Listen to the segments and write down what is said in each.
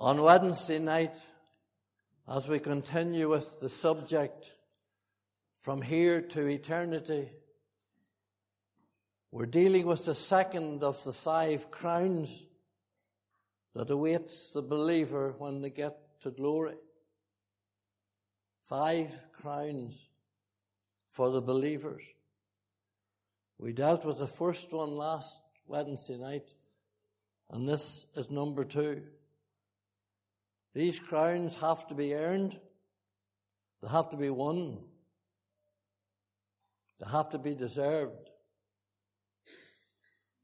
On Wednesday night, as we continue with the subject from here to eternity, we're dealing with the second of the five crowns that awaits the believer when they get to glory. Five crowns for the believers. We dealt with the first one last Wednesday night, and this is number two. These crowns have to be earned. They have to be won. They have to be deserved.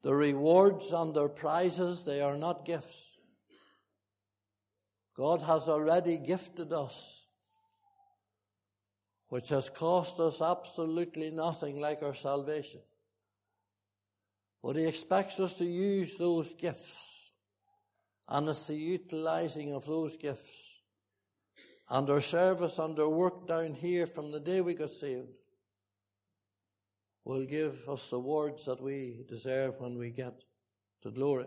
The rewards and their prizes, they are not gifts. God has already gifted us, which has cost us absolutely nothing like our salvation. But He expects us to use those gifts and it's the utilizing of those gifts and our service and our work down here from the day we got saved will give us the words that we deserve when we get to glory.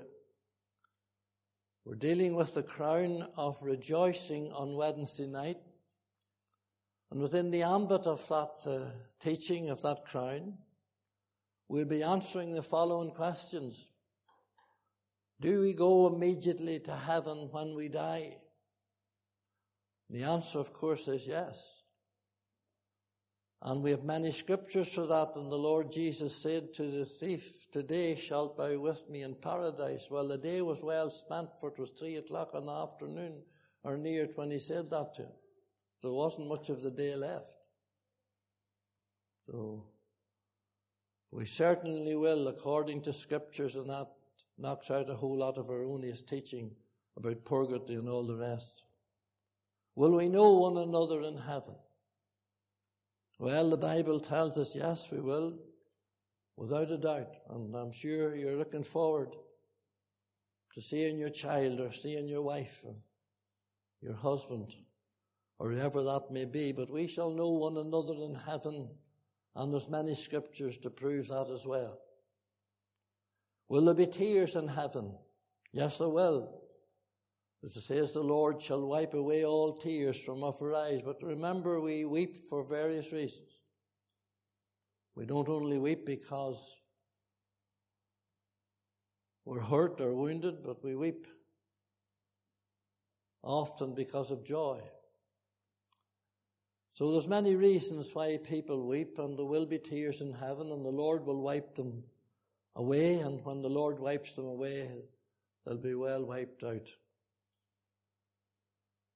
We're dealing with the crown of rejoicing on Wednesday night. And within the ambit of that uh, teaching of that crown, we'll be answering the following questions. Do we go immediately to heaven when we die? The answer, of course, is yes. And we have many scriptures for that. And the Lord Jesus said to the thief, Today shalt thou with me in paradise. Well, the day was well spent, for it was three o'clock in the afternoon, or near it, when he said that to him. There wasn't much of the day left. So, we certainly will, according to scriptures and that, knocks out a whole lot of erroneous teaching about purgatory and all the rest. Will we know one another in heaven? Well, the Bible tells us yes, we will, without a doubt. And I'm sure you're looking forward to seeing your child or seeing your wife or your husband or whoever that may be. But we shall know one another in heaven. And there's many scriptures to prove that as well. Will there be tears in heaven? Yes, there will. As it says, the Lord shall wipe away all tears from off our eyes. But remember, we weep for various reasons. We don't only weep because we're hurt or wounded, but we weep often because of joy. So there's many reasons why people weep, and there will be tears in heaven, and the Lord will wipe them away, and when the Lord wipes them away, they'll be well wiped out.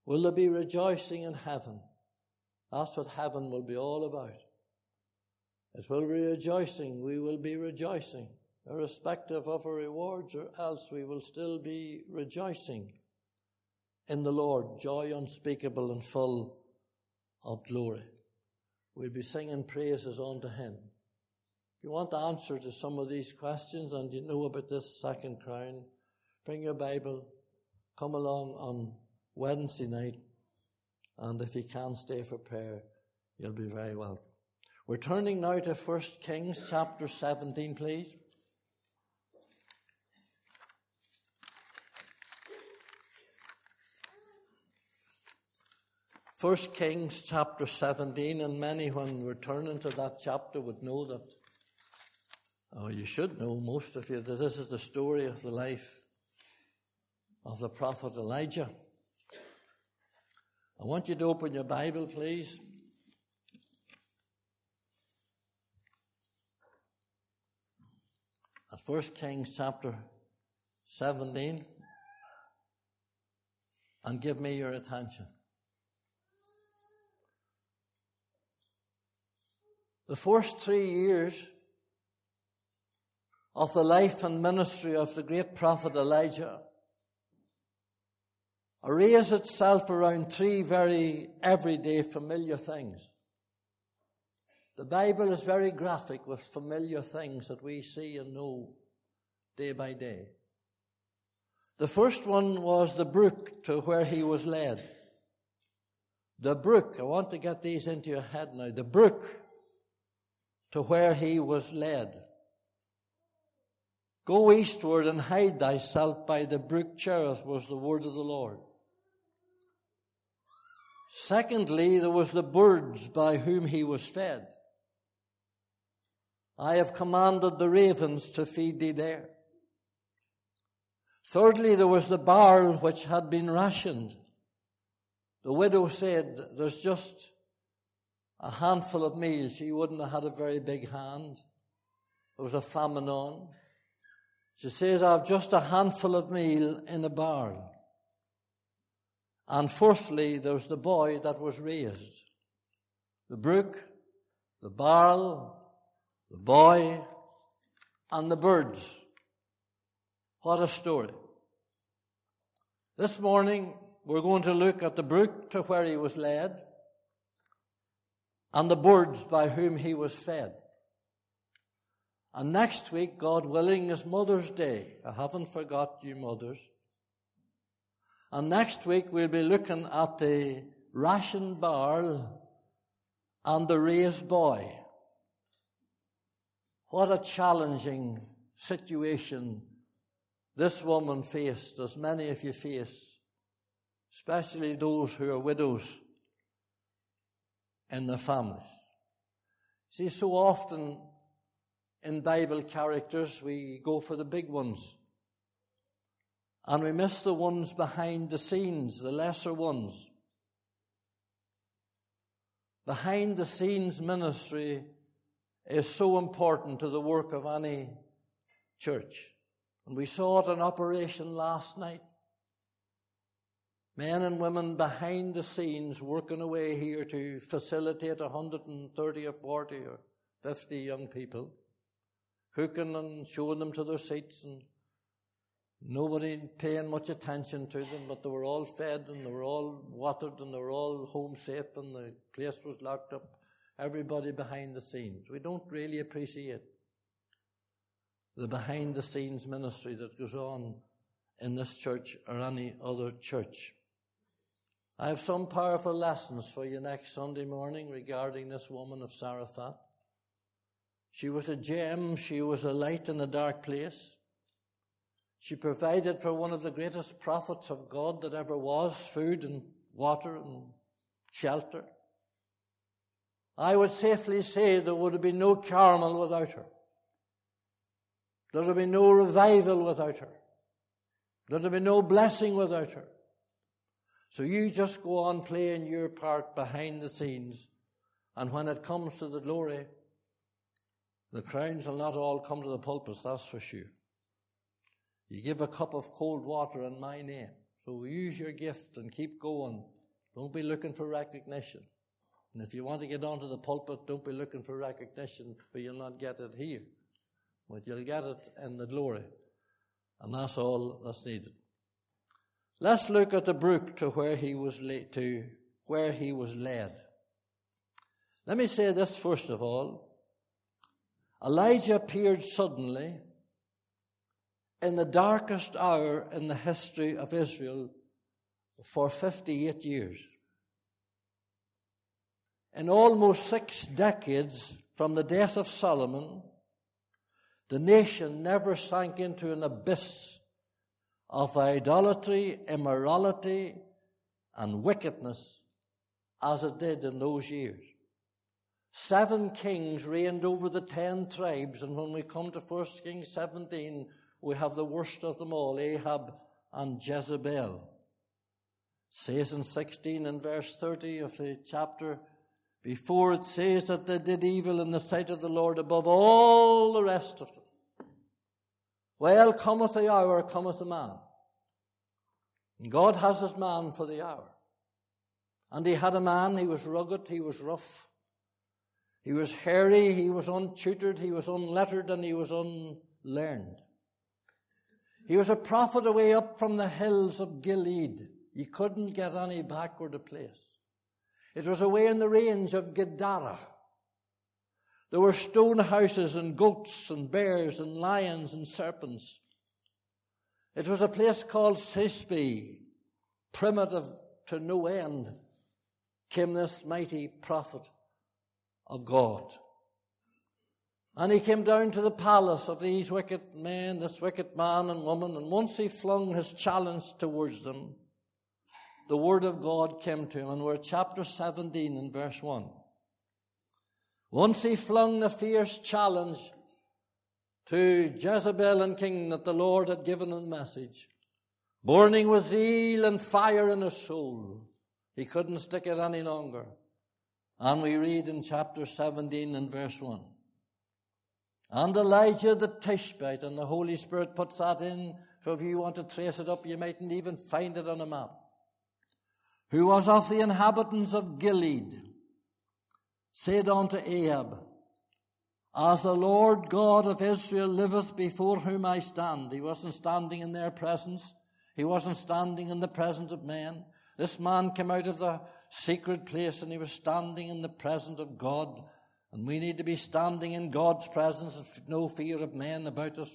Will there be rejoicing in heaven? That's what heaven will be all about. It will be rejoicing. We will be rejoicing, irrespective of our rewards, or else we will still be rejoicing in the Lord, joy unspeakable and full of glory. We'll be singing praises unto Him. If you want the answer to some of these questions and you know about this second crown, bring your Bible, come along on Wednesday night, and if you can stay for prayer, you'll be very welcome. We're turning now to 1 Kings chapter 17, please. First Kings chapter 17, and many when we're turning to that chapter would know that Oh, you should know, most of you, that this is the story of the life of the prophet Elijah. I want you to open your Bible, please. At 1 Kings chapter 17, and give me your attention. The first three years of the life and ministry of the great prophet Elijah arrays itself around three very everyday familiar things. The Bible is very graphic with familiar things that we see and know day by day. The first one was the brook to where he was led. The brook, I want to get these into your head now. The brook to where he was led. Go eastward and hide thyself by the brook Cherith was the word of the Lord. Secondly, there was the birds by whom he was fed. I have commanded the ravens to feed thee there. Thirdly, there was the barley which had been rationed. The widow said, There's just a handful of meal. She wouldn't have had a very big hand. There was a famine on. She says, I've just a handful of meal in a barn. And fourthly, there's the boy that was raised. The brook, the barrel, the boy, and the birds. What a story. This morning, we're going to look at the brook to where he was led and the birds by whom he was fed. And next week, God willing, is Mother's Day. I haven't forgot you mothers. And next week, we'll be looking at the ration barrel and the raised boy. What a challenging situation this woman faced, as many of you face, especially those who are widows in their families. See, so often in Bible characters, we go for the big ones. And we miss the ones behind the scenes, the lesser ones. Behind the scenes ministry is so important to the work of any church. And we saw it in operation last night. Men and women behind the scenes working away here to facilitate 130 or 40 or 50 young people cooking and showing them to their seats and nobody paying much attention to them, but they were all fed and they were all watered and they were all home safe and the place was locked up. Everybody behind the scenes. We don't really appreciate the behind the scenes ministry that goes on in this church or any other church. I have some powerful lessons for you next Sunday morning regarding this woman of Zarephath. She was a gem. She was a light in a dark place. She provided for one of the greatest prophets of God that ever was food and water and shelter. I would safely say there would have been no Carmel without her. There would have been no revival without her. There would have been no blessing without her. So you just go on playing your part behind the scenes, and when it comes to the glory, the crowns will not all come to the pulpit, that's for sure. You give a cup of cold water in my name. So use your gift and keep going. Don't be looking for recognition. And if you want to get onto the pulpit, don't be looking for recognition, but you'll not get it here. But you'll get it in the glory. And that's all that's needed. Let's look at the brook to where he was la- to where he was led. Let me say this first of all. Elijah appeared suddenly in the darkest hour in the history of Israel for 58 years. In almost six decades from the death of Solomon, the nation never sank into an abyss of idolatry, immorality, and wickedness as it did in those years. Seven kings reigned over the ten tribes, and when we come to 1 Kings 17, we have the worst of them all, Ahab and Jezebel. It says in 16 and verse 30 of the chapter before it says that they did evil in the sight of the Lord above all the rest of them. Well, cometh the hour, cometh the man. And God has his man for the hour. And he had a man, he was rugged, he was rough. He was hairy, he was untutored, he was unlettered, and he was unlearned. He was a prophet away up from the hills of Gilead. He couldn't get any backward a place. It was away in the range of Gadara. There were stone houses and goats and bears and lions and serpents. It was a place called Tishbe, primitive to no end, came this mighty prophet of God. And he came down to the palace of these wicked men, this wicked man and woman, and once he flung his challenge towards them, the word of God came to him, and we're chapter 17 and verse 1. Once he flung the fierce challenge to Jezebel and King that the Lord had given a message, burning with zeal and fire in his soul. He couldn't stick it any longer. And we read in chapter 17 and verse 1. And Elijah the Tishbite, and the Holy Spirit puts that in, so if you want to trace it up, you mightn't even find it on a map. Who was of the inhabitants of Gilead, said unto Ahab, As the Lord God of Israel liveth before whom I stand. He wasn't standing in their presence. He wasn't standing in the presence of men. This man came out of the secret place and he was standing in the presence of God and we need to be standing in God's presence with no fear of men about us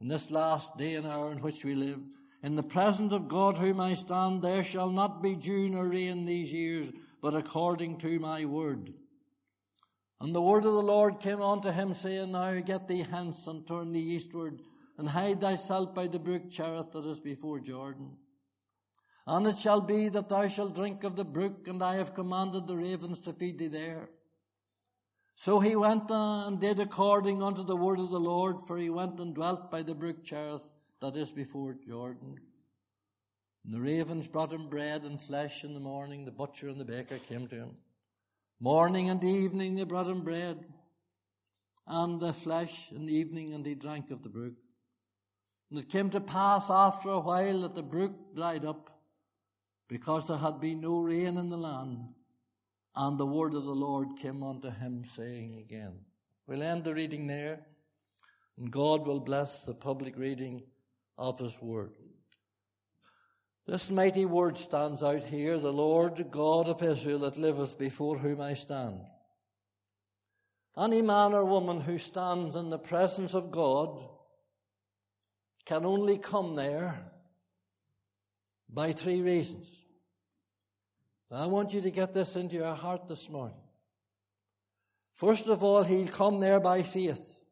in this last day and hour in which we live. In the presence of God whom I stand, there shall not be dew nor rain these years, but according to my word. And the word of the Lord came unto him, saying, Now get thee hence and turn thee eastward, and hide thyself by the brook Cherith that is before Jordan. And it shall be that thou shalt drink of the brook, and I have commanded the ravens to feed thee there. So he went and did according unto the word of the Lord, for he went and dwelt by the brook Cherith that is before Jordan. And the ravens brought him bread and flesh in the morning. The butcher and the baker came to him. Morning and evening they brought him bread and the flesh in the evening, and he drank of the brook. And it came to pass after a while that the brook dried up, because there had been no rain in the land. And the word of the Lord came unto him, saying again. We'll end the reading there, and God will bless the public reading of his word. This mighty word stands out here the Lord God of Israel that liveth before whom I stand. Any man or woman who stands in the presence of God can only come there by three reasons. I want you to get this into your heart this morning. First of all, he'll come there by faith.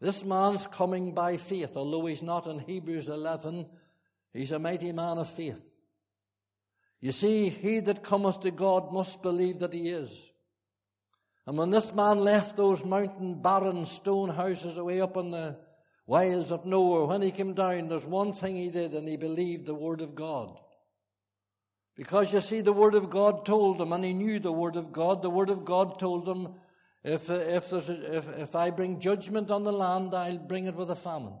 This man's coming by faith, although he's not in Hebrews 11, he's a mighty man of faith. You see, he that cometh to God must believe that he is. And when this man left those mountain barren stone houses away up in the wilds of Noah, when he came down, there's one thing he did, and he believed the word of God. Because you see, the Word of God told him, and he knew the Word of God. The Word of God told him, if, if, if, if I bring judgment on the land, I'll bring it with a famine.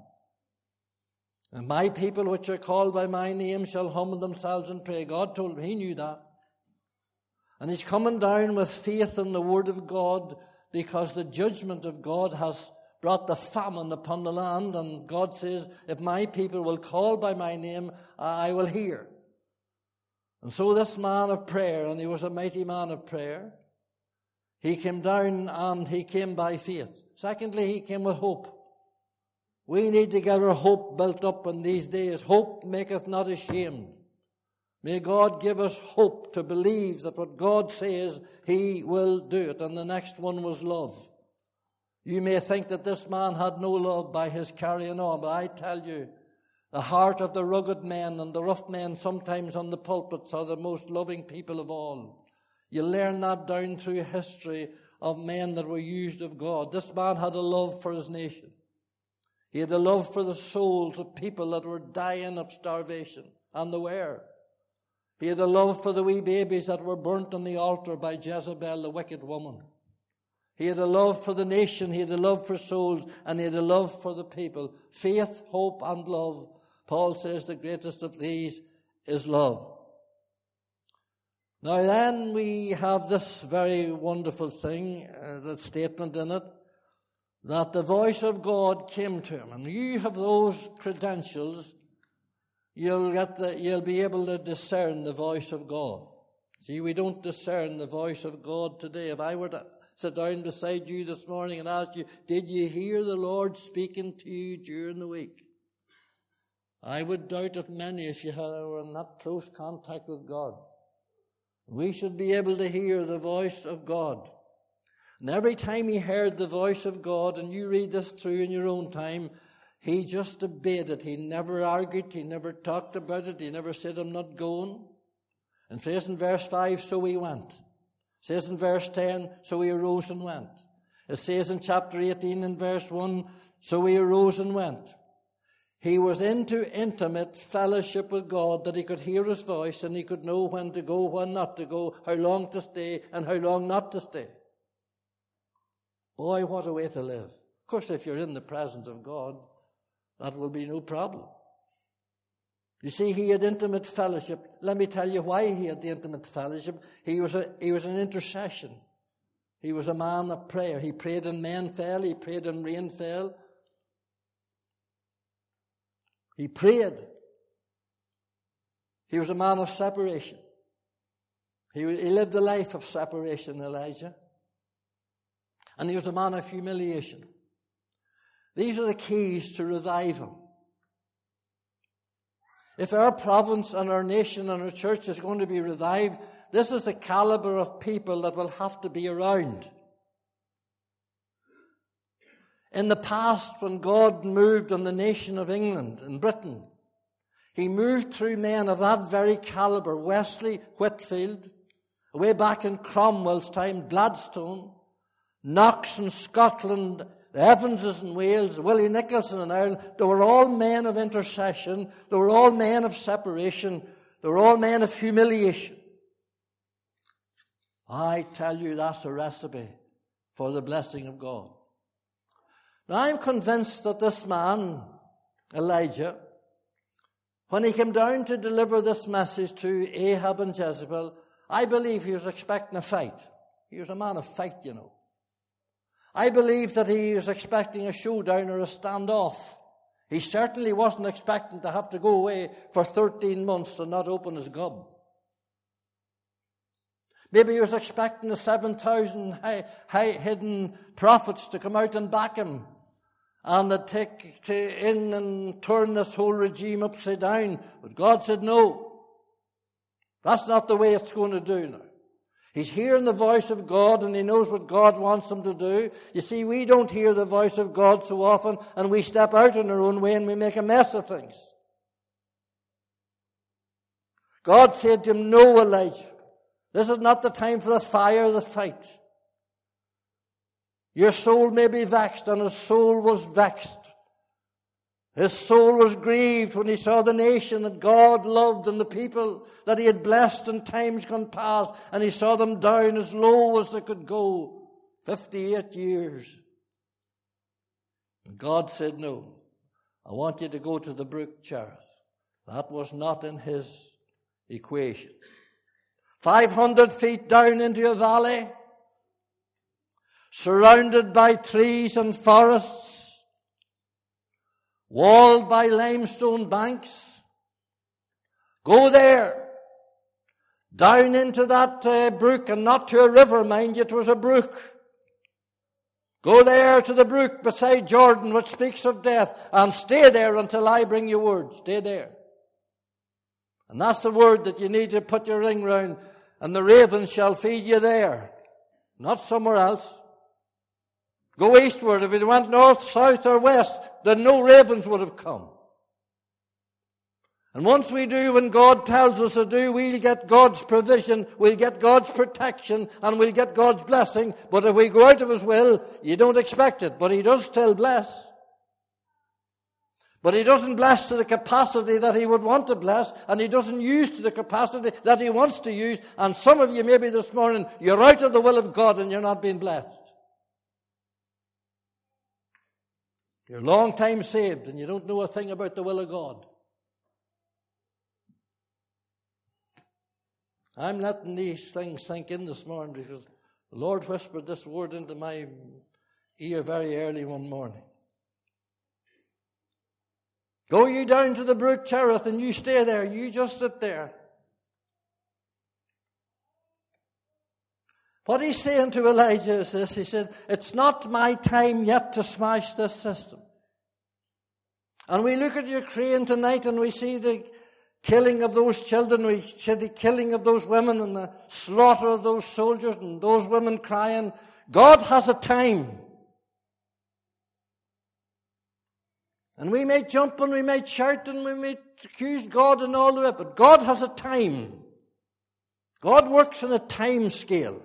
And my people, which are called by my name, shall humble themselves and pray. God told him, he knew that. And he's coming down with faith in the Word of God because the judgment of God has brought the famine upon the land. And God says, if my people will call by my name, I will hear. And so this man of prayer, and he was a mighty man of prayer, he came down and he came by faith. Secondly, he came with hope. We need to get our hope built up in these days. Hope maketh not ashamed. May God give us hope to believe that what God says, He will do it. And the next one was love. You may think that this man had no love by his carrying on, but I tell you, the heart of the rugged men and the rough men, sometimes on the pulpits, are the most loving people of all. You learn that down through history of men that were used of God. This man had a love for his nation. He had a love for the souls of people that were dying of starvation, and they were. He had a love for the wee babies that were burnt on the altar by Jezebel, the wicked woman. He had a love for the nation, he had a love for souls, and he had a love for the people. Faith, hope, and love Paul says the greatest of these is love. Now then we have this very wonderful thing, uh, that statement in it, that the voice of God came to him. And you have those credentials, you'll get the, you'll be able to discern the voice of God. See, we don't discern the voice of God today. If I were to sit down beside you this morning and ask you, did you hear the Lord speaking to you during the week? I would doubt if many if you were in that close contact with God. We should be able to hear the voice of God. And every time he heard the voice of God, and you read this through in your own time, He just obeyed it. He never argued. He never talked about it. He never said, I'm not going. And in verse 5, so he went. It says in verse 10, so he arose and went. It says in chapter 18 and verse 1, so he arose and went. He was into intimate fellowship with God that he could hear his voice and he could know when to go, when not to go, how long to stay, and how long not to stay. Boy, what a way to live. Of course, if you're in the presence of God, that will be no problem. You see, he had intimate fellowship. Let me tell you why he had the intimate fellowship. He was, a, he was an intercession. He was a man of prayer. He prayed in men fell, he prayed in rain fell. He prayed. He was a man of separation. He, he lived the life of separation, Elijah. And he was a man of humiliation. These are the keys to revival. If our province and our nation and our church is going to be revived, this is the caliber of people that will have to be around. In the past, when God moved on the nation of England and Britain, He moved through men of that very caliber Wesley, Whitefield, way back in Cromwell's time, Gladstone, Knox in Scotland, the Evanses in Wales, Willie Nicholson in Ireland. They were all men of intercession. They were all men of separation. They were all men of humiliation. I tell you, that's a recipe for the blessing of God. Now, I'm convinced that this man, Elijah, when he came down to deliver this message to Ahab and Jezebel, I believe he was expecting a fight. He was a man of fight, you know. I believe that he was expecting a showdown or a standoff. He certainly wasn't expecting to have to go away for 13 months and not open his gob. Maybe he was expecting the 7,000 hidden prophets to come out and back him and they'd take to in and turn this whole regime upside down. But God said, no. That's not the way it's going to do now. He's hearing the voice of God and he knows what God wants him to do. You see, we don't hear the voice of God so often and we step out in our own way and we make a mess of things. God said to him, No, Elijah. This is not the time for the fire, of the fight. Your soul may be vexed, and his soul was vexed. His soul was grieved when he saw the nation that God loved and the people that he had blessed in times gone past, and he saw them down as low as they could go. 58 years. And God said, No, I want you to go to the brook Cherith. That was not in his equation. 500 feet down into a valley, surrounded by trees and forests, walled by limestone banks. Go there, down into that uh, brook, and not to a river, mind you, it was a brook. Go there to the brook beside Jordan, which speaks of death, and stay there until I bring you word. Stay there. And that's the word that you need to put your ring round, and the ravens shall feed you there, not somewhere else. Go eastward. If it went north, south, or west, then no ravens would have come. And once we do when God tells us to do, we'll get God's provision, we'll get God's protection, and we'll get God's blessing. But if we go out of His will, you don't expect it. But He does still bless. But He doesn't bless to the capacity that He would want to bless, and He doesn't use to the capacity that He wants to use. And some of you, maybe this morning, you're out of the will of God and you're not being blessed. You're a long time saved and you don't know a thing about the will of God. I'm letting these things sink in this morning because the Lord whispered this word into my ear very early one morning. Go you down to the brook Cherith and you stay there. You just sit there. What he's saying to Elijah is this He said, It's not my time yet to smash this system. And we look at Ukraine tonight and we see the killing of those children, we see the killing of those women and the slaughter of those soldiers and those women crying. God has a time. And we may jump and we may shout and we may accuse God and all the rest, but God has a time. God works on a time scale.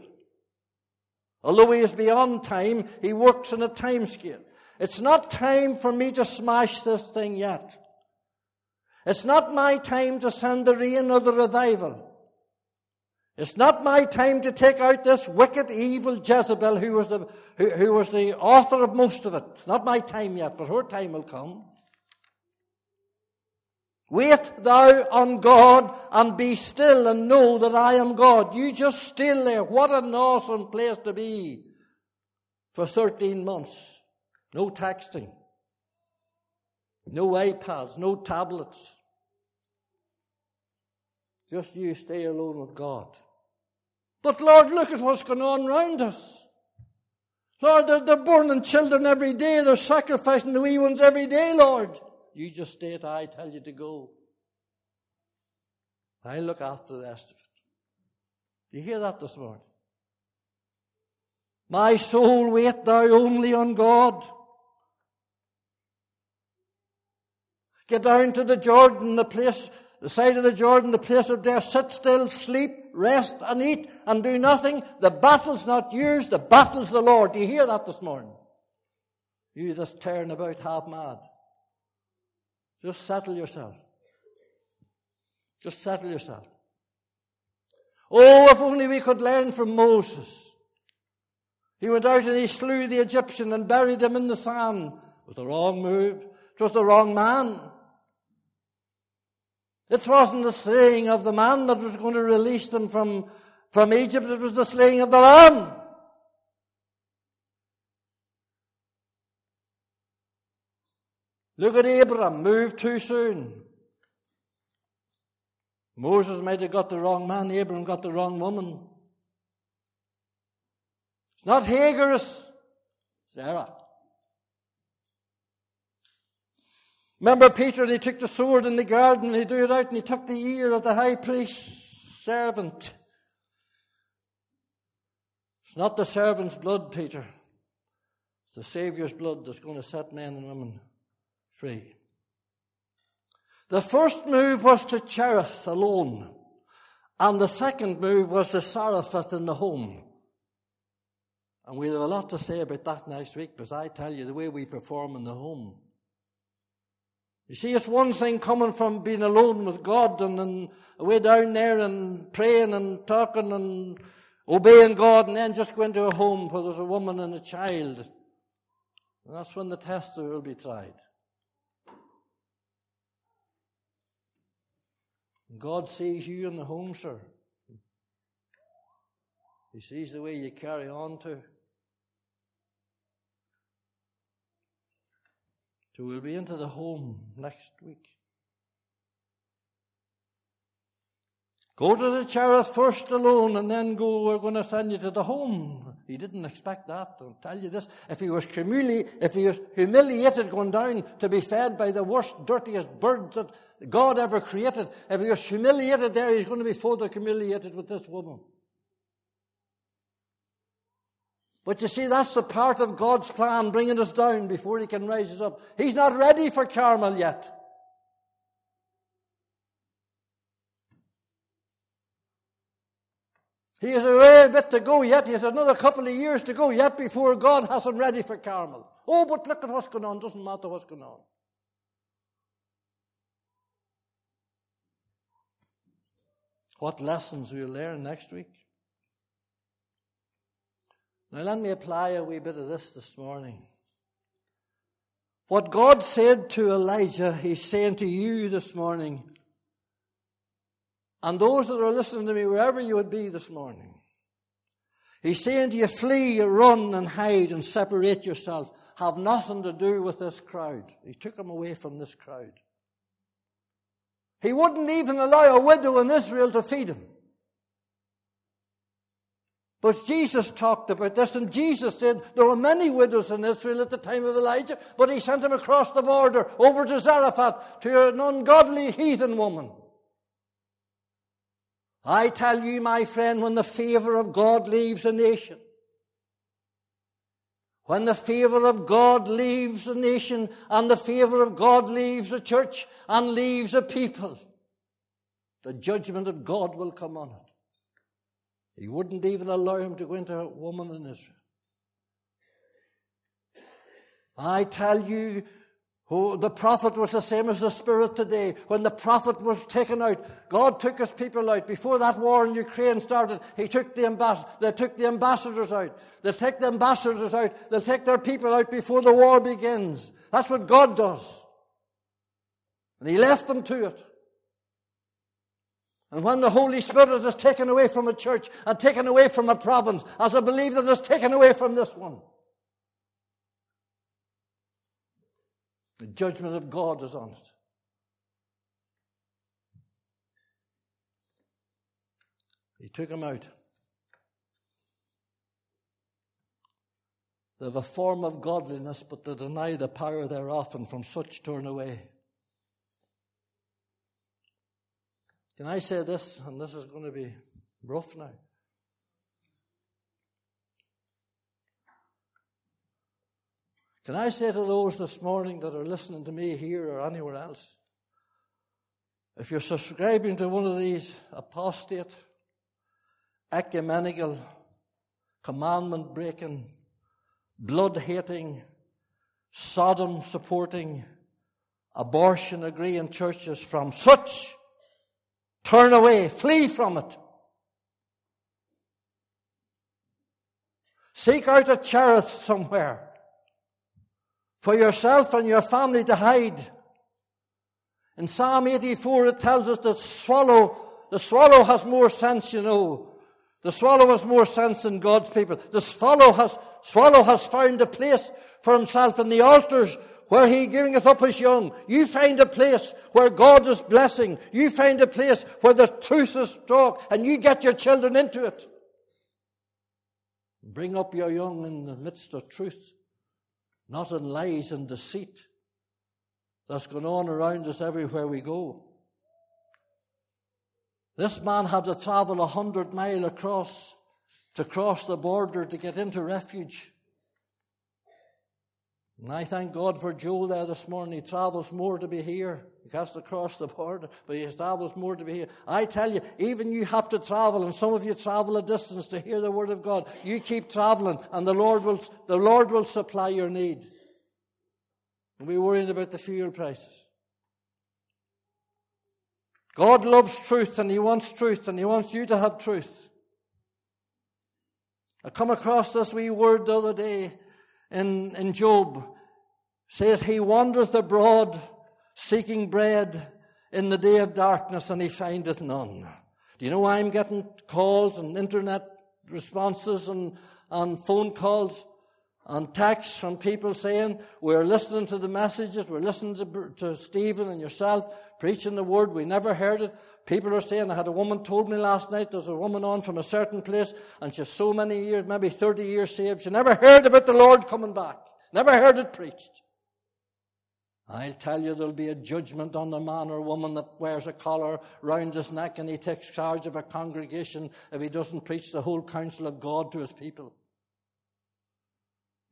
Although he is beyond time, he works on a time scale. It's not time for me to smash this thing yet. It's not my time to send the rain or the revival. It's not my time to take out this wicked, evil Jezebel who was the, who, who was the author of most of it. It's not my time yet, but her time will come. Wait thou on God and be still and know that I am God. You just still there. What an awesome place to be for 13 months. No texting. No iPads, no tablets. Just you stay alone with God. But Lord, look at what's going on around us. Lord, they're, they're burning children every day. They're sacrificing the wee ones every day, Lord. You just stay at I tell you to go. I look after the rest of it. You hear that this morning? My soul, wait thou only on God. Get down to the Jordan, the place, the side of the Jordan, the place of death. Sit still, sleep, rest, and eat, and do nothing. The battle's not yours, the battle's the Lord. Do you hear that this morning? You just tearing about half mad. Just settle yourself. Just settle yourself. Oh, if only we could learn from Moses. He went out and he slew the Egyptian and buried him in the sand. It was the wrong move. It was the wrong man. It wasn't the slaying of the man that was going to release them from, from Egypt, it was the slaying of the lamb. Look at Abraham, moved too soon. Moses might have got the wrong man, Abraham got the wrong woman. It's not Hagar, it's Sarah. Remember Peter, and he took the sword in the garden, and he drew it out, and he took the ear of the high priest's servant. It's not the servant's blood, Peter. It's the Saviour's blood that's going to set men and women free. The first move was to Cherith alone, and the second move was to Zarephath in the home. And we'll have a lot to say about that next week, because I tell you, the way we perform in the home. You see, it's one thing coming from being alone with God and, and away down there and praying and talking and obeying God, and then just going to a home where there's a woman and a child. And that's when the tester will be tried. God sees you in the home, sir. He sees the way you carry on to. So we'll be into the home next week. Go to the Cherith first alone and then go, we're going to send you to the home. He didn't expect that. I'll tell you this. If he was humili- if he was humiliated going down to be fed by the worst, dirtiest birds that God ever created, if he was humiliated there, he's going to be further humiliated with this woman. But you see, that's the part of God's plan, bringing us down before he can raise us up. He's not ready for Carmel yet. He has a way bit to go yet. He has another couple of years to go yet before God has him ready for Carmel. Oh, but look at what's going on. Doesn't matter what's going on. What lessons we'll learn next week. Now, let me apply a wee bit of this this morning. What God said to Elijah, He's saying to you this morning and those that are listening to me, wherever you would be this morning. He's saying to you, flee, you run, and hide, and separate yourself. Have nothing to do with this crowd. He took him away from this crowd. He wouldn't even allow a widow in Israel to feed him. But Jesus talked about this, and Jesus said there were many widows in Israel at the time of Elijah, but he sent him across the border over to Zarephath to an ungodly heathen woman. I tell you, my friend, when the favor of God leaves a nation, When the favor of God leaves a nation and the favor of God leaves a church and leaves a people, the judgment of God will come on it. He wouldn't even allow him to go into a woman in Israel. I tell you, who the prophet was the same as the Spirit today. When the prophet was taken out, God took his people out. Before that war in Ukraine started, he took the ambas- they took the ambassadors out. They'll take the ambassadors out. They'll take their people out before the war begins. That's what God does. And he left them to it. And when the Holy Spirit is taken away from a church and taken away from a province, as I believe that is taken away from this one, The judgment of God is on it. He took him out. They have a form of godliness, but they deny the power thereof, and from such turn away. Can I say this? And this is going to be rough now. Can I say to those this morning that are listening to me here or anywhere else? If you're subscribing to one of these apostate, ecumenical, commandment breaking, blood hating, Sodom supporting, abortion agreeing churches from such, turn away, flee from it. Seek out a Cherith somewhere for yourself and your family to hide. In Psalm 84, it tells us that swallow, the swallow has more sense, you know. The swallow has more sense than God's people. The swallow has, swallow has found a place for himself in the altars where he giveth up his young. You find a place where God is blessing. You find a place where the truth is taught and you get your children into it. Bring up your young in the midst of truth not in lies and deceit that's going on around us everywhere we go. This man had to travel a hundred mile across to cross the border to get into refuge. And I thank God for Joel there this morning. He travels more to be here. He has to cross the border, but he travels more to be here. I tell you, even you have to travel, and some of you travel a distance to hear the word of God. You keep traveling, and the Lord will, the Lord will supply your need. And we're worrying about the fuel prices. God loves truth, and He wants truth, and He wants you to have truth. I come across this wee word the other day in, in Job says he wandereth abroad seeking bread in the day of darkness and he findeth none. Do you know why I'm getting calls and internet responses and, and phone calls and texts from people saying, we're listening to the messages, we're listening to, to Stephen and yourself preaching the word, we never heard it. People are saying, I had a woman told me last night there's a woman on from a certain place and she's so many years, maybe 30 years saved, she never heard about the Lord coming back. Never heard it preached. I'll tell you there'll be a judgment on the man or woman that wears a collar round his neck and he takes charge of a congregation if he doesn't preach the whole counsel of God to his people.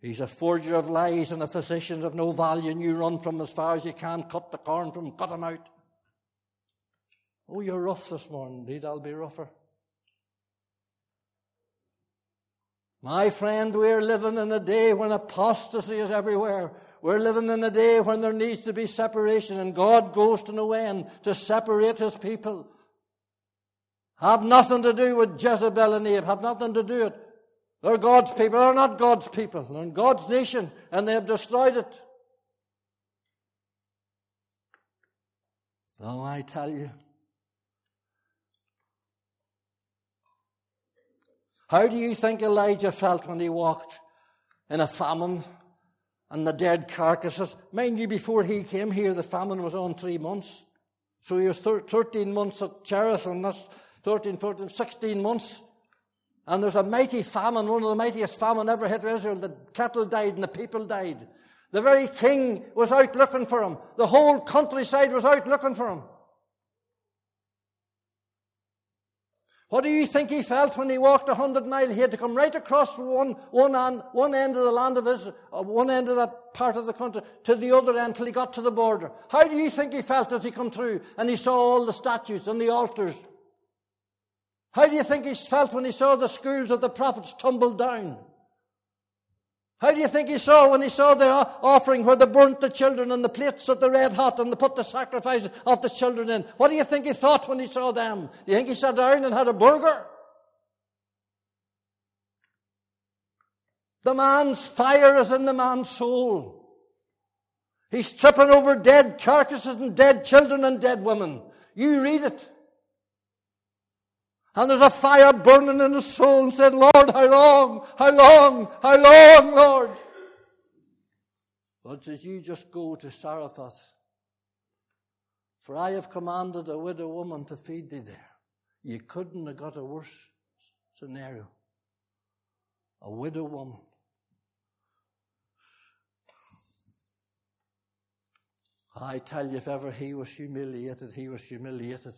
He's a forger of lies and a physician of no value, and you run from as far as you can, cut the corn from, cut him out. Oh, you're rough this morning. Indeed, I'll be rougher. My friend, we're living in a day when apostasy is everywhere. We're living in a day when there needs to be separation, and God goes to no end to separate his people. Have nothing to do with Jezebel and Ahab. Have nothing to do with it. They're God's people. They're not God's people. They're in God's nation, and they have destroyed it. Oh, I tell you. How do you think Elijah felt when he walked in a famine and the dead carcasses? Mind you, before he came here, the famine was on three months. So he was 13 months at Cherith, and that's 13, 14, 16 months. And there's a mighty famine, one of the mightiest famine ever hit Israel. The cattle died and the people died. The very king was out looking for him. The whole countryside was out looking for him. What do you think he felt when he walked a hundred miles? He had to come right across from one, one, end, one end of the land of Israel, uh, one end of that part of the country to the other end till he got to the border. How do you think he felt as he come through and he saw all the statues and the altars? How do you think he felt when he saw the schools of the prophets tumble down? How do you think he saw when he saw the offering where they burnt the children and the plates at the red hot and they put the sacrifices of the children in? What do you think he thought when he saw them? Do you think he sat down and had a burger? The man's fire is in the man's soul. He's tripping over dead carcasses and dead children and dead women. You read it. And there's a fire burning in his soul and said, Lord, how long, how long, how long, Lord? But says, you just go to Zarephath, for I have commanded a widow woman to feed thee there. You couldn't have got a worse scenario. A widow woman. I tell you, if ever he was humiliated, he was humiliated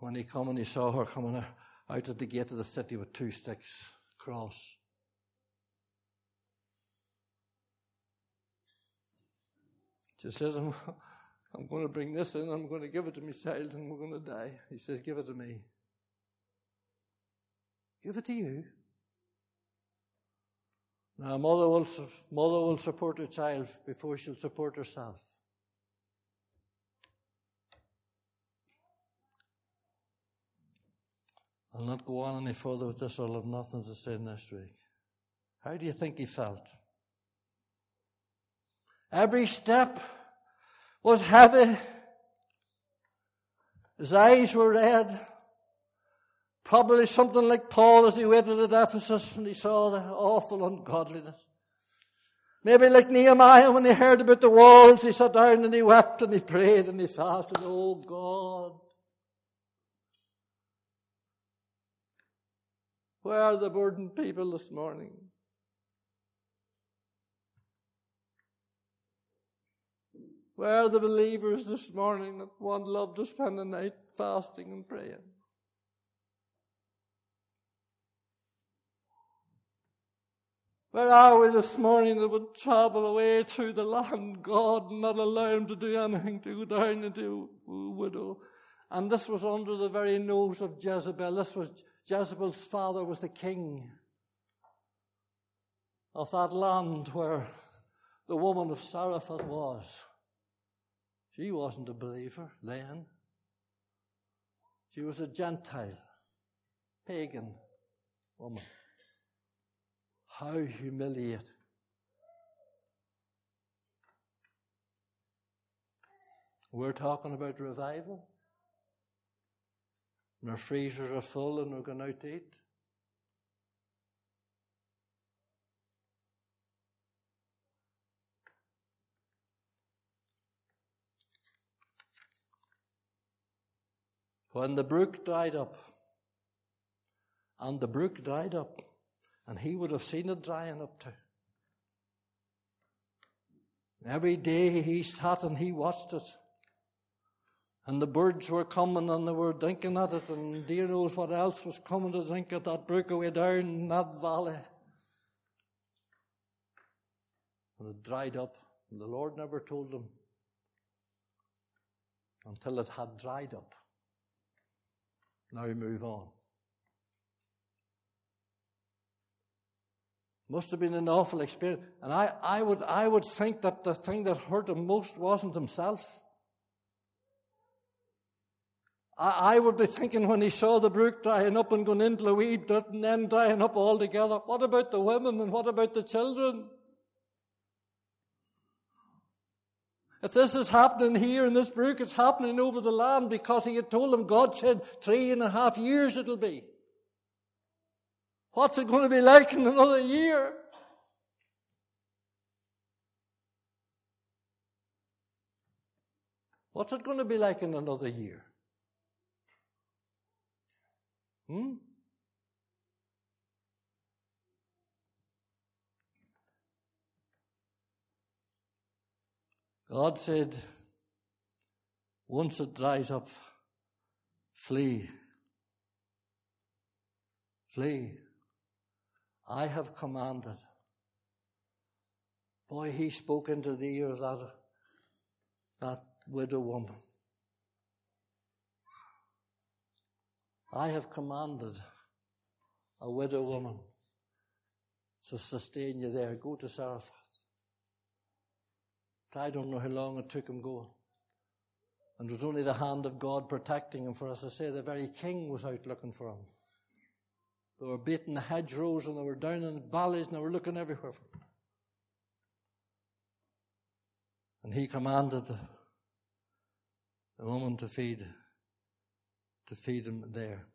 when he come and he saw her coming out at the gate of the city with two sticks, cross. She says, I'm, I'm going to bring this in, I'm going to give it to my child, and we're going to die. He says, Give it to me. Give it to you. Now, a mother will, mother will support her child before she'll support herself. I'll not go on any further with this. I'll have nothing to say next week. How do you think he felt? Every step was heavy. His eyes were red. Probably something like Paul as he waited at Ephesus and he saw the awful ungodliness. Maybe like Nehemiah when he heard about the walls, he sat down and he wept and he prayed and he fasted. Oh God, Where are the burdened people this morning? Where are the believers this morning that want love to spend the night fasting and praying? Where are we this morning that would travel away through the land, God, and not allow him to do anything to go down into a widow? And this was under the very nose of Jezebel. This was Jezebel's father was the king of that land where the woman of Zarephath was. She wasn't a believer then. She was a Gentile, pagan woman. How humiliating. We're talking about revival and our freezers are full and we're going out to eat. When the brook dried up, and the brook dried up, and he would have seen it drying up too. Every day he sat and he watched it. And the birds were coming and they were drinking at it, and dear knows what else was coming to drink at that brook away down in that valley. And it dried up, and the Lord never told them until it had dried up. Now move on. Must have been an awful experience. And I, I, would, I would think that the thing that hurt him most wasn't himself. I, I would be thinking when he saw the brook drying up and going into the weed dirt and then drying up altogether, what about the women and what about the children? If this is happening here in this brook, it's happening over the land because he had told them, God said, three and a half years it'll be. What's it going to be like in another year? What's it going to be like in another year? Hmm? God said, once it dries up, flee Flee. I have commanded. Boy, he spoke into the ear of that, that widow woman. I have commanded a widow woman to sustain you there. Go to Zarephath. I don't know how long it took him going. And it was only the hand of God protecting him. For as I say, the very king was out looking for him. They were beating the hedgerows and they were down in the valleys and they were looking everywhere for him. And he commanded the, the woman to feed, to feed him there.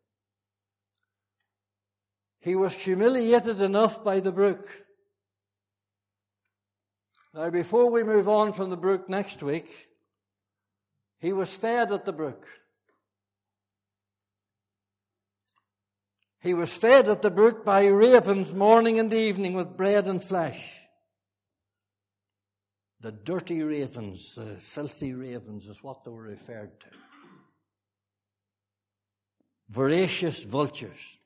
He was humiliated enough by the brook. Now, before we move on from the brook next week, he was fed at the brook. He was fed at the brook by ravens morning and evening with bread and flesh. The dirty ravens, the filthy ravens is what they were referred to. Voracious vultures.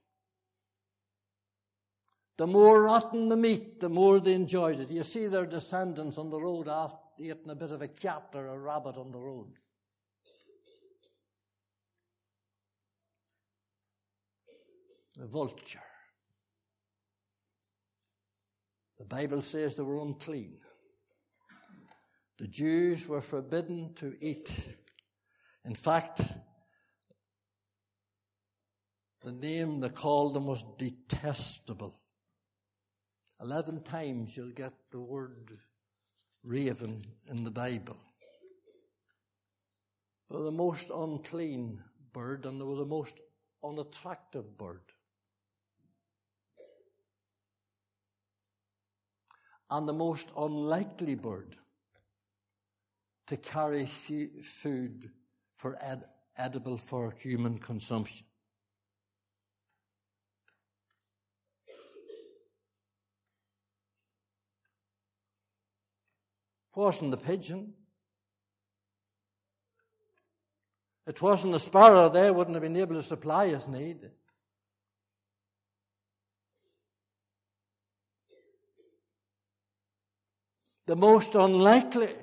The more rotten the meat, the more they enjoyed it. You see their descendants on the road after eating a bit of a cat or a rabbit on the road. The vulture. The Bible says they were unclean. The Jews were forbidden to eat. In fact, the name they called them was detestable. Eleven times you'll get the word raven in the Bible. They were the most unclean bird and they were the most unattractive bird. And the most unlikely bird to carry food for ed- edible for human consumption. Wasn't the pigeon. It wasn't the sparrow there, wouldn't have been able to supply his need. The most unlikely.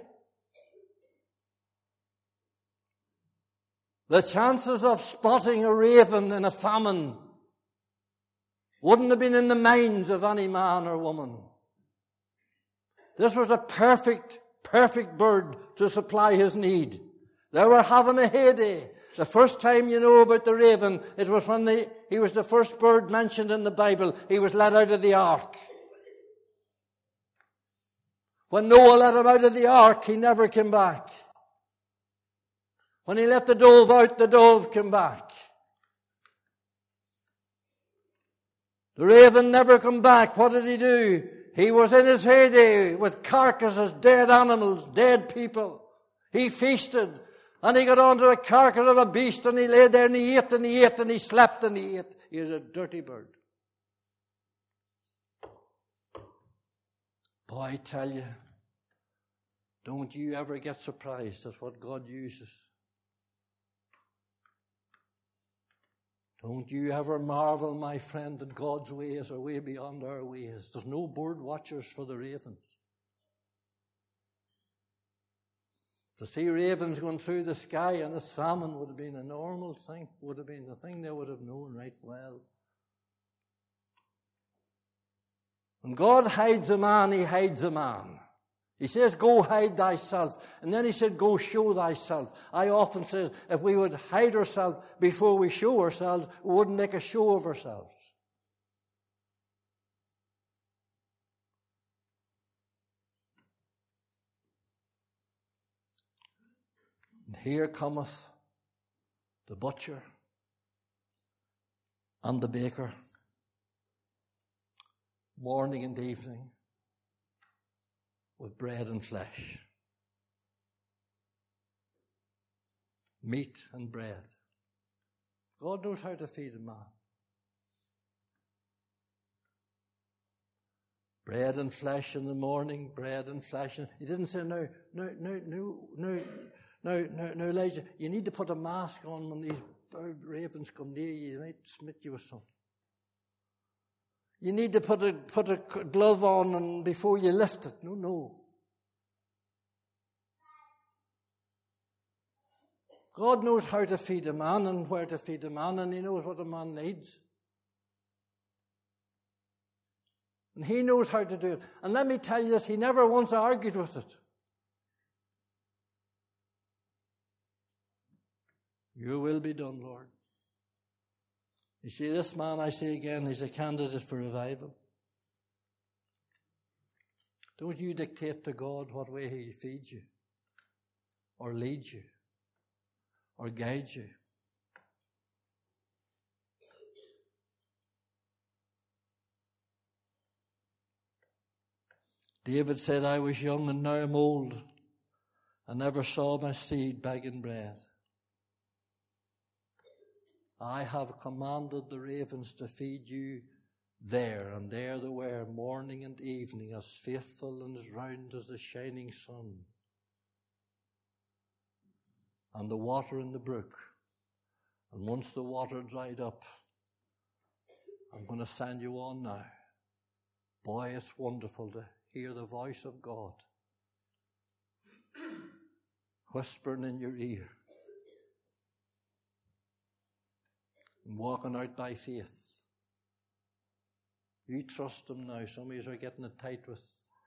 The chances of spotting a raven in a famine wouldn't have been in the minds of any man or woman. This was a perfect perfect bird to supply his need. They were having a heyday. The first time you know about the raven, it was when they, he was the first bird mentioned in the Bible. He was let out of the ark. When Noah let him out of the ark, he never came back. When he let the dove out, the dove came back. The raven never come back. What did he do? He was in his heyday with carcasses, dead animals, dead people. He feasted and he got onto a carcass of a beast and he lay there and he ate and he ate and he slept and he ate. He was a dirty bird. Boy, I tell you, don't you ever get surprised at what God uses. Don't you ever marvel, my friend, that God's ways are way beyond our ways. There's no bird watchers for the ravens. To see ravens going through the sky and a salmon would have been a normal thing, would have been the thing they would have known right well. When God hides a man, he hides a man. He says, go hide thyself. And then he said, go show thyself. I often say, if we would hide ourselves before we show ourselves, we wouldn't make a show of ourselves. And here cometh the butcher and the baker, morning and evening with bread and flesh, meat and bread. God knows how to feed a man. Bread and flesh in the morning, bread and flesh. He didn't say, no, no, no, no, no, no, no, no, Elijah, you need to put a mask on when these ravens come near you. They might smite you with something. You need to put a, put a glove on and before you lift it. No, no. God knows how to feed a man and where to feed a man, and He knows what a man needs. And He knows how to do it. And let me tell you this He never once argued with it. Your will be done, Lord. You see, this man, I say again, he's a candidate for revival. Don't you dictate to God what way He feeds you, or leads you, or guides you. David said, I was young and now I'm old. I never saw my seed begging bread. I have commanded the ravens to feed you there, and there they were, morning and evening, as faithful and as round as the shining sun. And the water in the brook. And once the water dried up, I'm going to send you on now. Boy, it's wonderful to hear the voice of God whispering in your ear. And walking out by faith. You trust Him now. Some of you are getting it tight with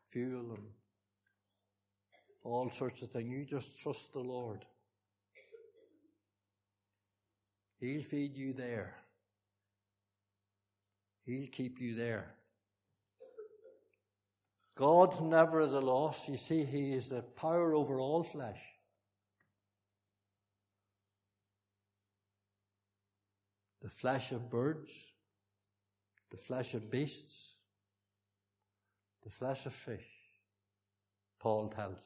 fuel and all sorts of things. You just trust the Lord. He'll feed you there. He'll keep you there. God's never at a loss. You see, He is the power over all flesh. The flesh of birds, the flesh of beasts, the flesh of fish, Paul tells us.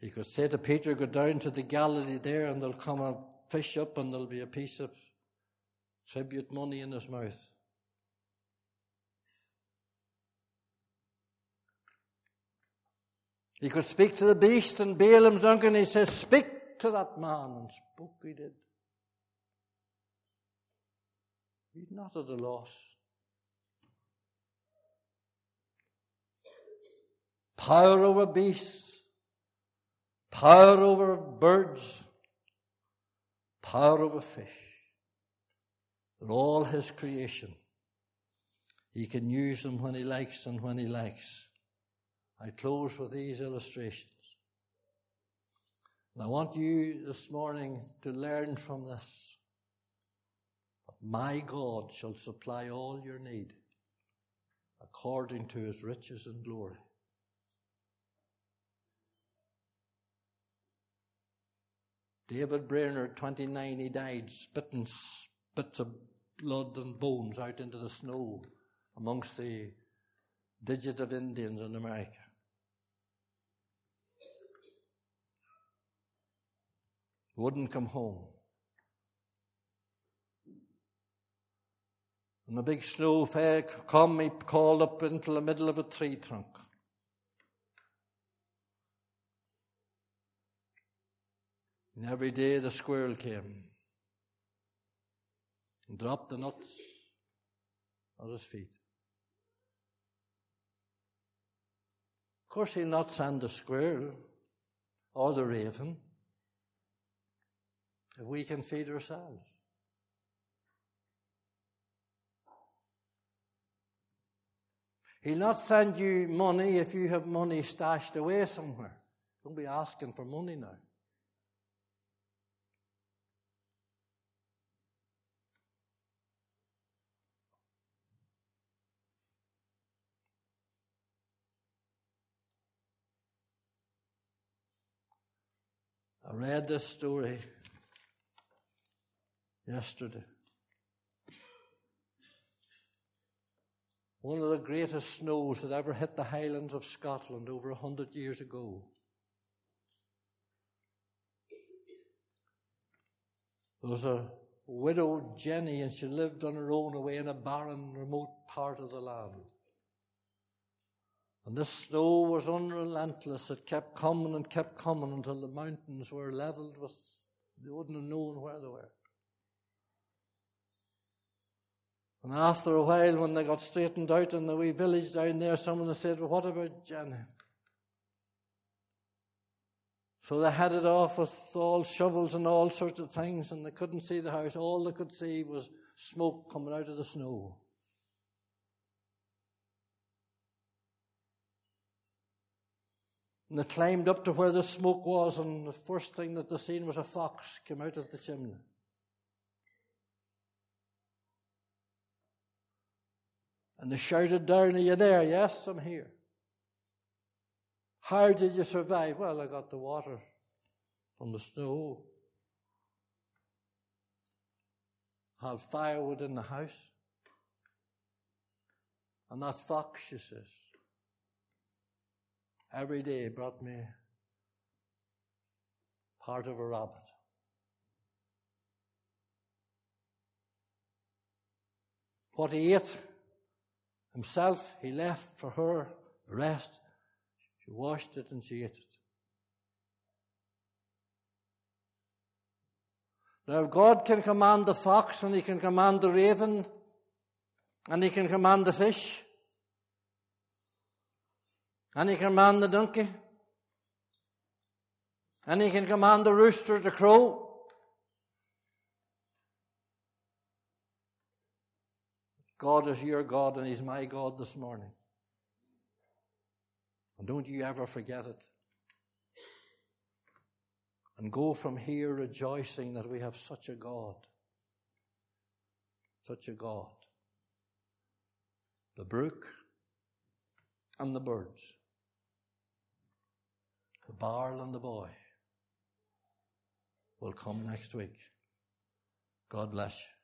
He could say to Peter, Go down to the Galilee there, and there'll come a fish up, and there'll be a piece of tribute money in his mouth. He could speak to the beast, and Balaam's uncle, and he says, Speak to that man, and spoke he did. He's not at a loss. Power over beasts, power over birds, power over fish. They're all His creation. He can use them when He likes and when He likes. I close with these illustrations. And I want you this morning to learn from this. My God shall supply all your need according to his riches and glory. David Brainerd, 29, he died spitting bits of blood and bones out into the snow amongst the digit of Indians in America. Wouldn't come home. And the big snow fair come, he called up into the middle of a tree trunk. And every day the squirrel came and dropped the nuts at his feet. Of course, he'll not send the squirrel or the raven if we can feed ourselves. He'll not send you money if you have money stashed away somewhere. Don't be asking for money now. I read this story yesterday. One of the greatest snows that ever hit the highlands of Scotland over a hundred years ago. There was a widow, Jenny, and she lived on her own away in a barren, remote part of the land. And this snow was unrelentless. It kept coming and kept coming until the mountains were leveled with, they wouldn't have known where they were. And after a while, when they got straightened out in the wee village down there, someone said, Well, what about Jenny? So they headed off with all shovels and all sorts of things, and they couldn't see the house. All they could see was smoke coming out of the snow. And they climbed up to where the smoke was, and the first thing that they seen was a fox came out of the chimney. And they shouted down, Are you there? Yes, I'm here. How did you survive? Well, I got the water from the snow. Had firewood in the house. And that fox, she says, every day brought me part of a rabbit. What he ate himself, he left for her the rest. She washed it and she ate it. Now, God can command the fox and he can command the raven and he can command the fish and he can command the donkey and he can command the rooster to crow God is your God and He's my God this morning. And don't you ever forget it. And go from here rejoicing that we have such a God. Such a God. The brook and the birds. The barrel and the boy will come next week. God bless you.